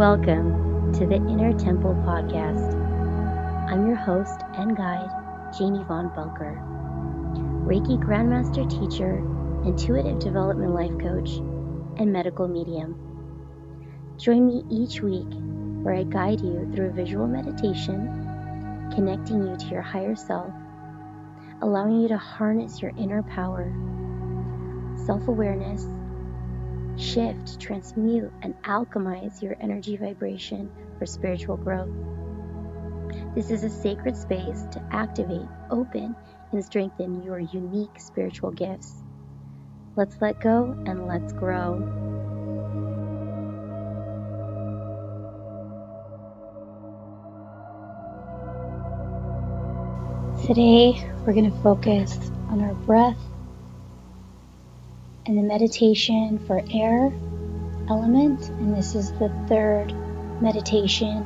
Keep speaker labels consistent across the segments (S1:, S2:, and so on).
S1: Welcome to the Inner Temple Podcast. I'm your host and guide, Janee Von Bunker, Reiki Grandmaster Teacher, Intuitive Development Life Coach, and Medical Medium. Join me each week where I guide you through visual meditation, connecting you to your higher self, allowing you to harness your inner power, self awareness, shift, transmute, and alchemize your energy vibration for spiritual growth. This is a sacred space to activate, open, and strengthen your unique spiritual gifts. Let's let go and let's grow. Today, we're going to focus on our breath and the meditation for air element, and this is the third meditation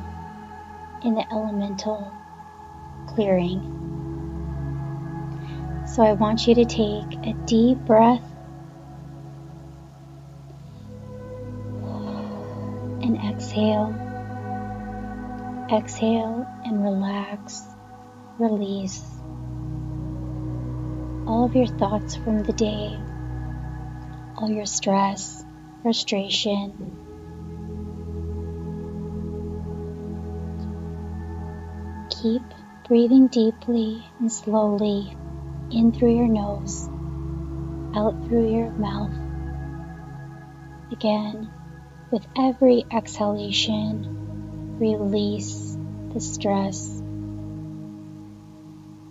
S1: in the elemental clearing. So I want you to take a deep breath and exhale. Exhale and relax, release all of your thoughts from the day all your stress, frustration. Keep breathing deeply and slowly in through your nose, out through your mouth. Again, with every exhalation, release the stress.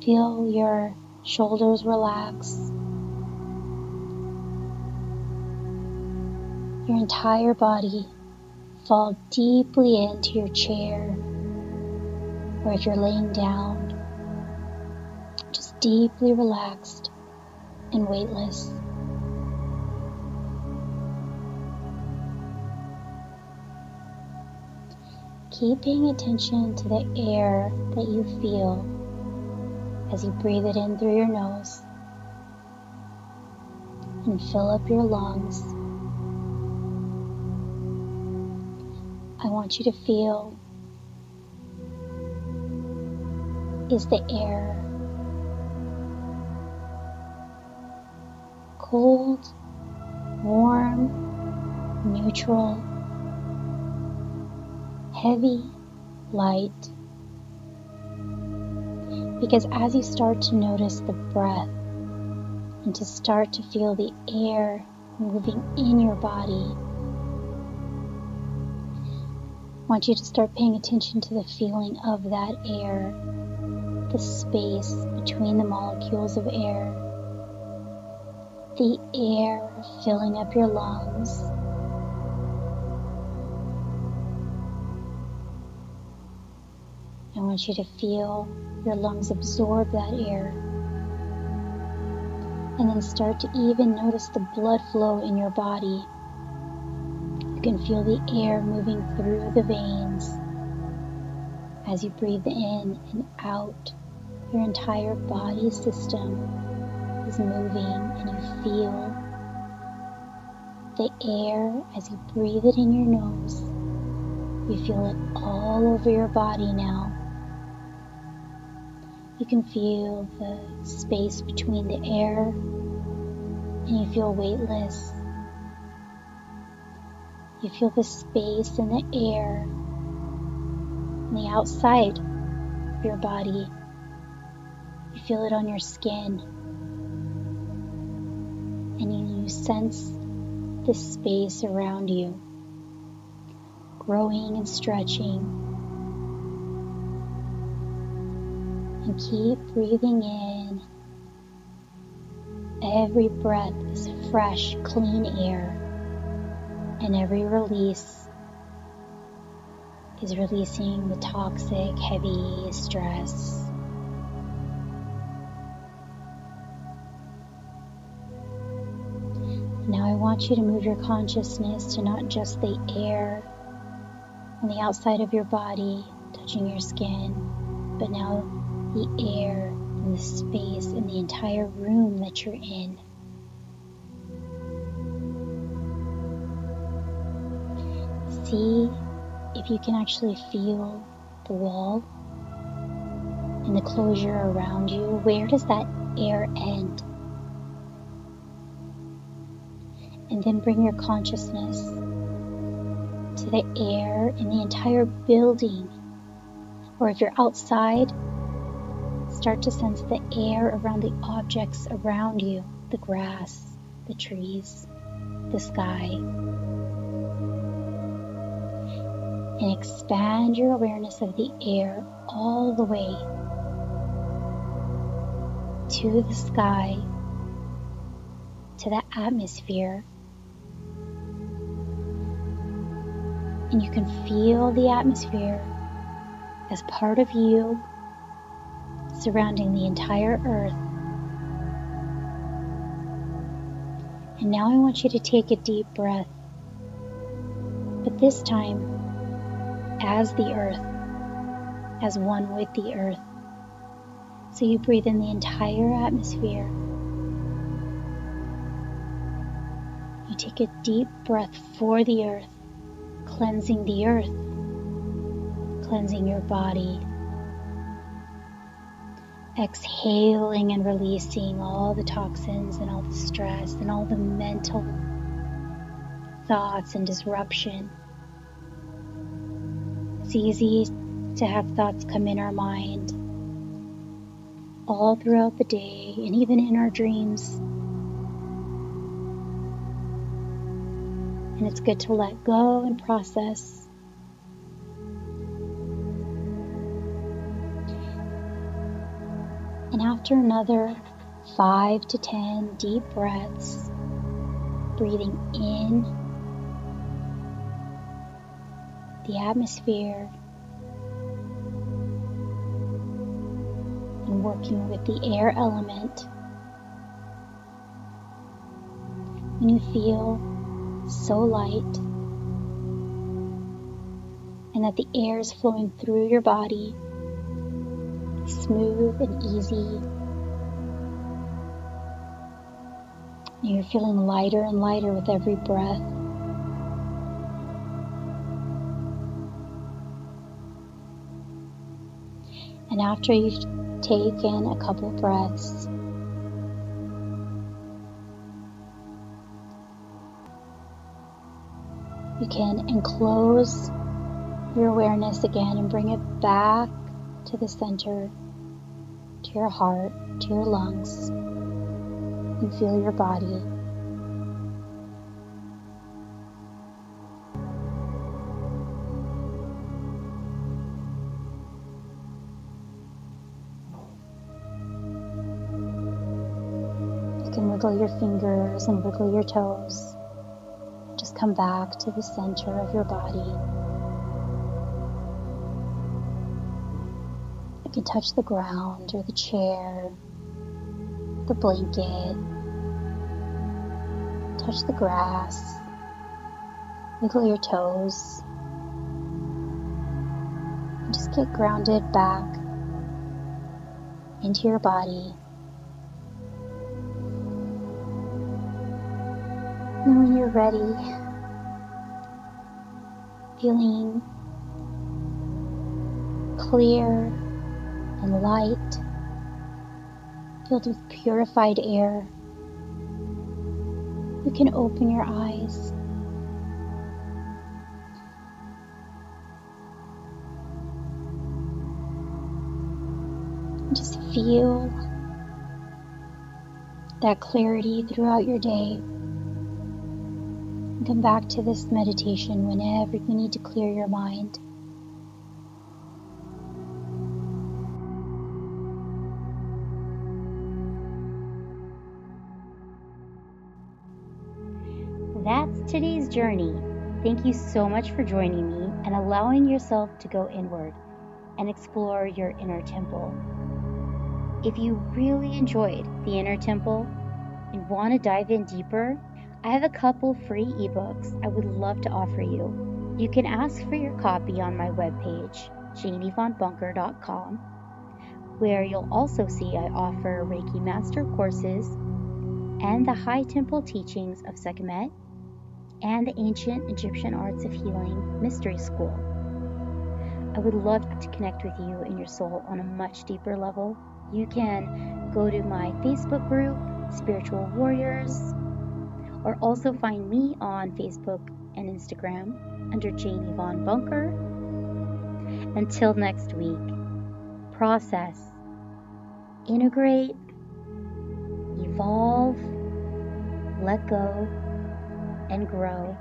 S1: Feel your shoulders relax your entire body fall deeply into your chair, or if you're laying down, just deeply relaxed and weightless. Keep paying attention to the air that you feel as you breathe it in through your nose and fill up your lungs I want you to feel is the air cold, warm, neutral, heavy, light. Because as you start to notice the breath and to start to feel the air moving in your body, want you to start paying attention to the feeling of that air, the space between the molecules of air, the air filling up your lungs. I want you to feel your lungs absorb that air. And then start to even notice the blood flow in your body can feel the air moving through the veins as you breathe in and out. Your entire body system is moving, and you feel the air as you breathe it in your nose. You feel it all over your body now. You can feel the space between the air, and you feel weightless you feel the space and the air on the outside of your body. You feel it on your skin. And you sense the space around you growing and stretching. And keep breathing in. Every breath is fresh, clean air and every release is releasing the toxic, heavy stress. Now I want you to move your consciousness to not just the air on the outside of your body touching your skin, but now the air and the space in the entire room that you're in. See if you can actually feel the wall and the closure around you, where does that air end? And then bring your consciousness to the air in the entire building. Or if you're outside, start to sense the air around the objects around you the grass, the trees, the sky. And expand your awareness of the air all the way to the sky, to the atmosphere. And you can feel the atmosphere as part of you surrounding the entire earth. And now I want you to take a deep breath, but this time as the earth, as one with the earth. So you breathe in the entire atmosphere. You take a deep breath for the earth, cleansing the earth, cleansing your body. Exhaling and releasing all the toxins and all the stress and all the mental thoughts and disruption. It's easy to have thoughts come in our mind all throughout the day and even in our dreams. And it's good to let go and process. And after another five to ten deep breaths, breathing in the atmosphere and working with the air element. When you feel so light and that the air is flowing through your body, smooth and easy. You're feeling lighter and lighter with every breath. And after you've taken a couple breaths, you can enclose your awareness again and bring it back to the center, to your heart, to your lungs, and feel your body. Wiggle your fingers and wiggle your toes. Just come back to the center of your body. You can touch the ground or the chair, the blanket, touch the grass, wiggle your toes. Just get grounded back into your body. You're ready, feeling clear and light, filled with purified air, you can open your eyes. Just feel that clarity throughout your day come back to this meditation whenever you need to clear your mind. That's today's journey. Thank you so much for joining me and allowing yourself to go inward and explore your inner temple. If you really enjoyed the inner temple and want to dive in deeper, I have a couple free ebooks I would love to offer you. You can ask for your copy on my webpage, janeevonbunker.com, where you'll also see I offer Reiki Master courses and the High Temple teachings of Sekhmet and the Ancient Egyptian Arts of Healing Mystery School. I would love to connect with you and your soul on a much deeper level. You can go to my Facebook group, Spiritual Warriors, or also find me on Facebook and Instagram under Janee Von Bunker. Until next week, process, integrate, evolve, let go, and grow.